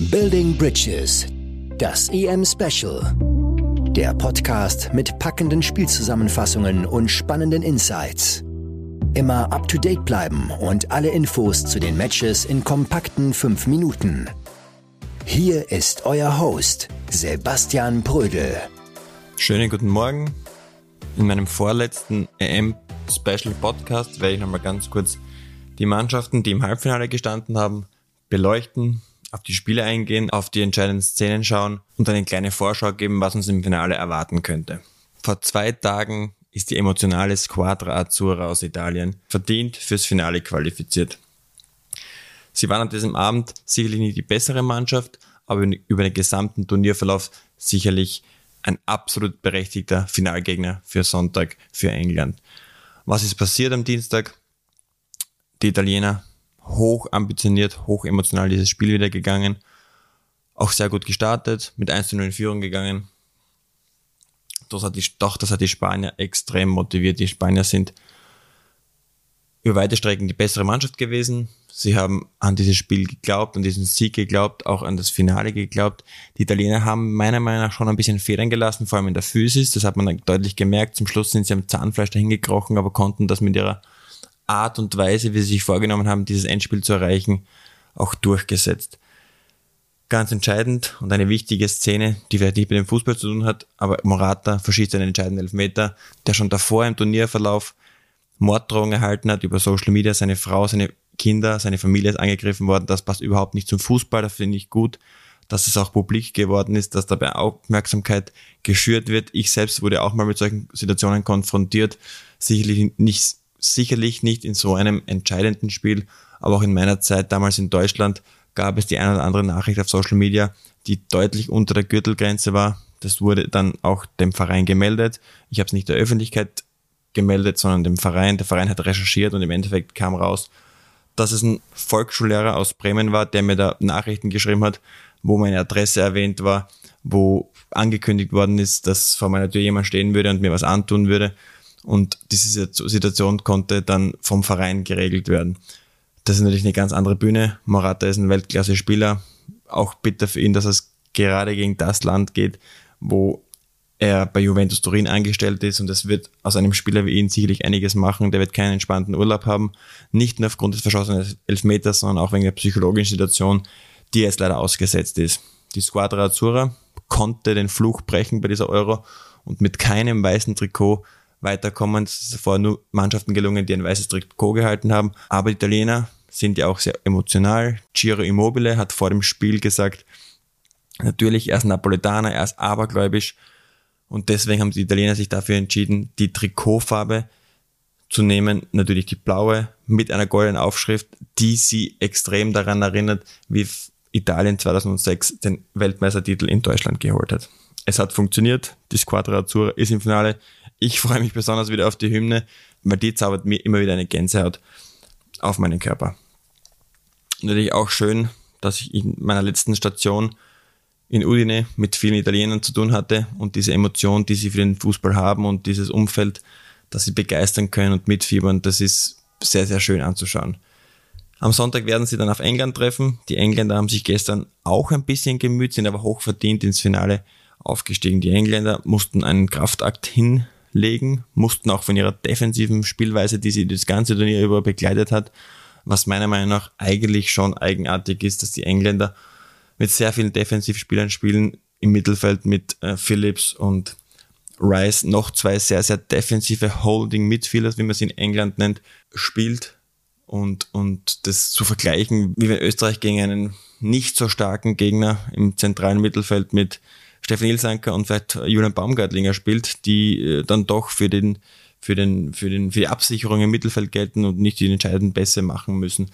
Building Bridges, das EM Special. Der Podcast mit packenden Spielzusammenfassungen und spannenden Insights. Immer up to date bleiben und alle Infos zu den Matches in kompakten 5 Minuten. Hier ist euer Host, Sebastian Brödel. Schönen guten Morgen. In meinem vorletzten EM Special Podcast werde ich nochmal ganz kurz die Mannschaften, die im Halbfinale gestanden haben, beleuchten, auf die Spiele eingehen, auf die entscheidenden Szenen schauen und eine kleine Vorschau geben, was uns im Finale erwarten könnte. Vor zwei Tagen ist die emotionale Squadra Azzurra aus Italien verdient fürs Finale qualifiziert. Sie waren an diesem Abend sicherlich nicht die bessere Mannschaft, aber über den gesamten Turnierverlauf sicherlich ein absolut berechtigter Finalgegner für Sonntag für England. Was ist passiert am Dienstag? Die Italiener hoch ambitioniert, hoch emotional dieses Spiel wieder gegangen. Auch sehr gut gestartet, mit 1 zu 0 in Führung gegangen. Das hat die, doch, das hat die Spanier extrem motiviert. Die Spanier sind über weite Strecken die bessere Mannschaft gewesen. Sie haben an dieses Spiel geglaubt, an diesen Sieg geglaubt, auch an das Finale geglaubt. Die Italiener haben meiner Meinung nach schon ein bisschen Federn gelassen, vor allem in der Physis. Das hat man dann deutlich gemerkt. Zum Schluss sind sie am Zahnfleisch dahin gekrochen, aber konnten das mit ihrer Art und Weise, wie sie sich vorgenommen haben, dieses Endspiel zu erreichen, auch durchgesetzt. Ganz entscheidend und eine wichtige Szene, die vielleicht nicht mit dem Fußball zu tun hat, aber Morata verschießt einen entscheidenden Elfmeter, der schon davor im Turnierverlauf Morddrohungen erhalten hat über Social Media, seine Frau, seine Kinder, seine Familie ist angegriffen worden. Das passt überhaupt nicht zum Fußball, das finde ich gut, dass es auch publik geworden ist, dass dabei Aufmerksamkeit geschürt wird. Ich selbst wurde auch mal mit solchen Situationen konfrontiert, sicherlich nicht sicherlich nicht in so einem entscheidenden Spiel, aber auch in meiner Zeit damals in Deutschland gab es die eine oder andere Nachricht auf Social Media, die deutlich unter der Gürtelgrenze war. Das wurde dann auch dem Verein gemeldet. Ich habe es nicht der Öffentlichkeit gemeldet, sondern dem Verein. Der Verein hat recherchiert und im Endeffekt kam raus, dass es ein Volksschullehrer aus Bremen war, der mir da Nachrichten geschrieben hat, wo meine Adresse erwähnt war, wo angekündigt worden ist, dass vor meiner Tür jemand stehen würde und mir was antun würde. Und diese Situation konnte dann vom Verein geregelt werden. Das ist natürlich eine ganz andere Bühne. Morata ist ein Weltklasse-Spieler. Auch bitter für ihn, dass es gerade gegen das Land geht, wo er bei Juventus Turin angestellt ist und es wird aus einem Spieler wie ihn sicherlich einiges machen. Der wird keinen entspannten Urlaub haben. Nicht nur aufgrund des verschossenen Elfmeters, sondern auch wegen der psychologischen Situation, die jetzt leider ausgesetzt ist. Die Squadra Azzurra konnte den Fluch brechen bei dieser Euro und mit keinem weißen Trikot weiterkommen. Es ist vorher nur Mannschaften gelungen, die ein weißes Trikot gehalten haben. Aber die Italiener sind ja auch sehr emotional. Giro Immobile hat vor dem Spiel gesagt, natürlich, er ist Napoletaner, er ist abergläubisch. Und deswegen haben die Italiener sich dafür entschieden, die Trikotfarbe zu nehmen, natürlich die blaue mit einer goldenen Aufschrift, die sie extrem daran erinnert, wie Italien 2006 den Weltmeistertitel in Deutschland geholt hat. Es hat funktioniert, die Squadra Azzurra ist im Finale. Ich freue mich besonders wieder auf die Hymne, weil die zaubert mir immer wieder eine Gänsehaut auf meinen Körper. Natürlich auch schön, dass ich in meiner letzten Station in Udine mit vielen Italienern zu tun hatte und diese Emotion, die sie für den Fußball haben und dieses Umfeld, das sie begeistern können und mitfiebern, das ist sehr, sehr schön anzuschauen. Am Sonntag werden sie dann auf England treffen. Die Engländer haben sich gestern auch ein bisschen gemüht, sind aber hochverdient ins Finale aufgestiegen. Die Engländer mussten einen Kraftakt hinlegen, mussten auch von ihrer defensiven Spielweise, die sie das ganze Turnier über begleitet hat, was meiner Meinung nach eigentlich schon eigenartig ist, dass die Engländer mit sehr vielen Defensivspielern spielen, im Mittelfeld mit äh, Phillips und Rice, noch zwei sehr, sehr defensive Holding Midfielders, wie man sie in England nennt, spielt. Und, und das zu vergleichen, wie wenn Österreich gegen einen nicht so starken Gegner im zentralen Mittelfeld mit Stefan Ilsanker und vielleicht Julian Baumgartlinger spielt, die äh, dann doch für den, für den, für den, für die Absicherung im Mittelfeld gelten und nicht die entscheidenden Pässe machen müssen.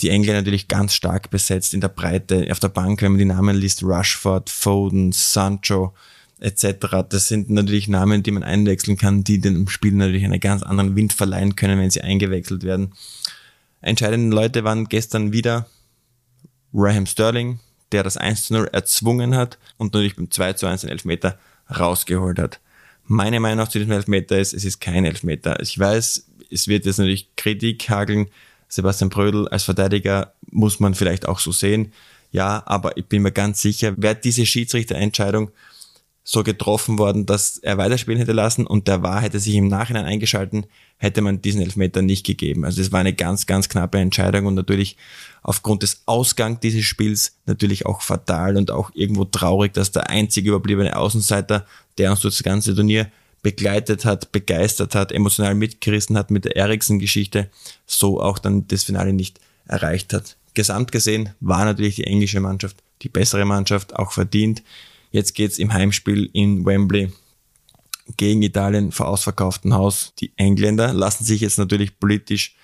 Die Engländer natürlich ganz stark besetzt in der Breite, auf der Bank, wenn man die Namen liest, Rushford, Foden, Sancho, etc. Das sind natürlich Namen, die man einwechseln kann, die dem Spiel natürlich einen ganz anderen Wind verleihen können, wenn sie eingewechselt werden. Entscheidende Leute waren gestern wieder Raheem Sterling, der das 1 zu 0 erzwungen hat und natürlich beim 2 zu 1 den Elfmeter rausgeholt hat. Meine Meinung zu diesem Elfmeter ist, es ist kein Elfmeter. Ich weiß, es wird jetzt natürlich Kritik hageln. Sebastian Brödel als Verteidiger muss man vielleicht auch so sehen. Ja, aber ich bin mir ganz sicher, wäre diese Schiedsrichterentscheidung so getroffen worden, dass er weiterspielen hätte lassen und der war hätte sich im Nachhinein eingeschalten, hätte man diesen Elfmeter nicht gegeben. Also es war eine ganz, ganz knappe Entscheidung und natürlich aufgrund des Ausgangs dieses Spiels natürlich auch fatal und auch irgendwo traurig, dass der einzige überbliebene Außenseiter, der uns durch das ganze Turnier begleitet hat, begeistert hat, emotional mitgerissen hat mit der Eriksen-Geschichte, so auch dann das Finale nicht erreicht hat. Gesamt gesehen war natürlich die englische Mannschaft die bessere Mannschaft, auch verdient. Jetzt geht's im Heimspiel in Wembley gegen Italien vor ausverkauftem Haus. Die Engländer lassen sich jetzt natürlich politisch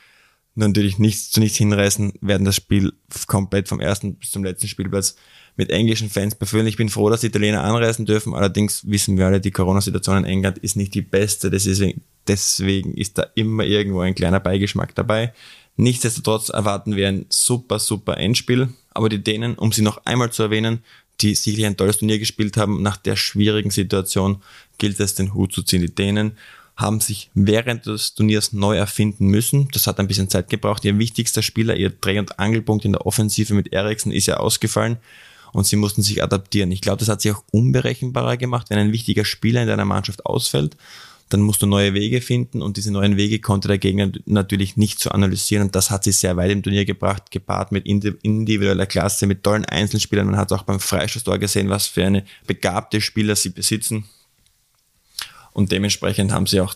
natürlich nichts zu nichts hinreißen, werden das Spiel komplett vom ersten bis zum letzten Spielplatz mit englischen Fans befüllen. Ich bin froh, dass die Italiener anreisen dürfen. Allerdings wissen wir alle, die Corona-Situation in England ist nicht die beste. Deswegen, deswegen ist da immer irgendwo ein kleiner Beigeschmack dabei. Nichtsdestotrotz erwarten wir ein super, super Endspiel. Aber die Dänen, um sie noch einmal zu erwähnen, die sicherlich ein tolles Turnier gespielt haben. Nach der schwierigen Situation gilt es, den Hut zu ziehen. Die Dänen haben sich während des Turniers neu erfinden müssen. Das hat ein bisschen Zeit gebraucht. Ihr wichtigster Spieler, ihr Dreh- und Angelpunkt in der Offensive mit Eriksen ist ja ausgefallen und sie mussten sich adaptieren. Ich glaube, das hat sich auch unberechenbarer gemacht, wenn ein wichtiger Spieler in deiner Mannschaft ausfällt dann musst du neue Wege finden und diese neuen Wege konnte der Gegner natürlich nicht so analysieren und das hat sie sehr weit im Turnier gebracht, gepaart mit individueller Klasse, mit tollen Einzelspielern. Man hat auch beim Freistoßtor gesehen, was für eine begabte Spieler sie besitzen und dementsprechend haben sie auch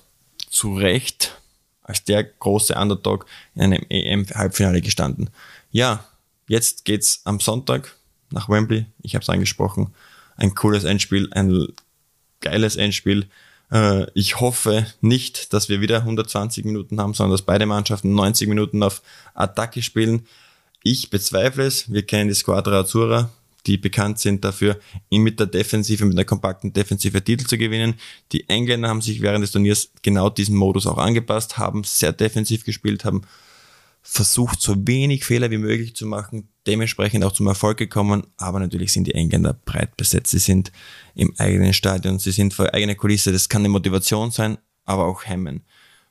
zu Recht als der große Underdog in einem EM-Halbfinale gestanden. Ja, jetzt geht's am Sonntag nach Wembley. Ich habe es angesprochen. Ein cooles Endspiel, ein geiles Endspiel. Äh, ich hoffe nicht, dass wir wieder 120 Minuten haben, sondern dass beide Mannschaften 90 Minuten auf Attacke spielen. Ich bezweifle es. Wir kennen die Squadra Azzurra, die bekannt sind dafür, mit der Defensive, mit einer kompakten Defensive Titel zu gewinnen. Die Engländer haben sich während des Turniers genau diesen Modus auch angepasst, haben sehr defensiv gespielt, haben versucht, so wenig Fehler wie möglich zu machen, dementsprechend auch zum Erfolg gekommen, aber natürlich sind die Engländer breit besetzt. Sie sind im eigenen Stadion, sie sind vor eigener Kulisse. Das kann eine Motivation sein, aber auch hemmen.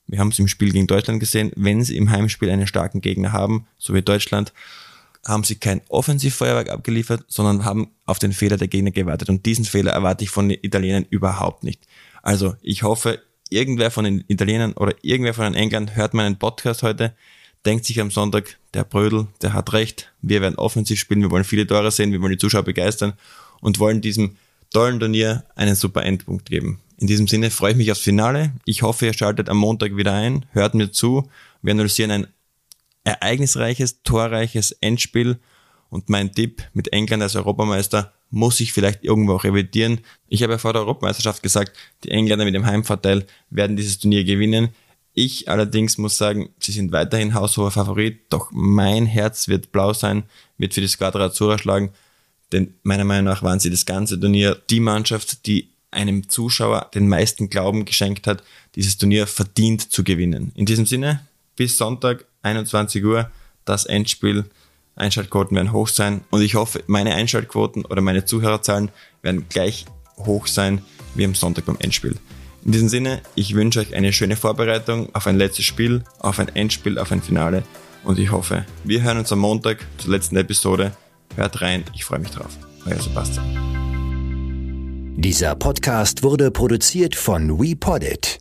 Wir haben es im Spiel gegen Deutschland gesehen, wenn sie im Heimspiel einen starken Gegner haben, so wie Deutschland, haben sie kein Offensivfeuerwerk abgeliefert, sondern haben auf den Fehler der Gegner gewartet. Und diesen Fehler erwarte ich von den Italienern überhaupt nicht. Also ich hoffe, irgendwer von den Italienern oder irgendwer von den Engländern hört meinen Podcast heute denkt sich am Sonntag, der Brödel, der hat recht, wir werden offensiv spielen, wir wollen viele Tore sehen, wir wollen die Zuschauer begeistern und wollen diesem tollen Turnier einen super Endpunkt geben. In diesem Sinne freue ich mich aufs Finale. Ich hoffe, ihr schaltet am Montag wieder ein, hört mir zu. Wir analysieren ein ereignisreiches, torreiches Endspiel und mein Tipp mit England als Europameister muss ich vielleicht irgendwo auch revidieren. Ich habe ja vor der Europameisterschaft gesagt, die Engländer mit dem Heimvorteil werden dieses Turnier gewinnen. Ich allerdings muss sagen, sie sind weiterhin haushoher Favorit, doch mein Herz wird blau sein, wird für die Squadra Azzurra schlagen, denn meiner Meinung nach waren sie das ganze Turnier die Mannschaft, die einem Zuschauer den meisten Glauben geschenkt hat, dieses Turnier verdient zu gewinnen. In diesem Sinne, bis Sonntag, 21 Uhr, das Endspiel. Einschaltquoten werden hoch sein und ich hoffe, meine Einschaltquoten oder meine Zuhörerzahlen werden gleich hoch sein wie am Sonntag beim Endspiel. In diesem Sinne, ich wünsche euch eine schöne Vorbereitung auf ein letztes Spiel, auf ein Endspiel, auf ein Finale und ich hoffe, wir hören uns am Montag zur letzten Episode. Hört rein, ich freue mich drauf. Euer Sebastian. Dieser Podcast wurde produziert von WePoddit.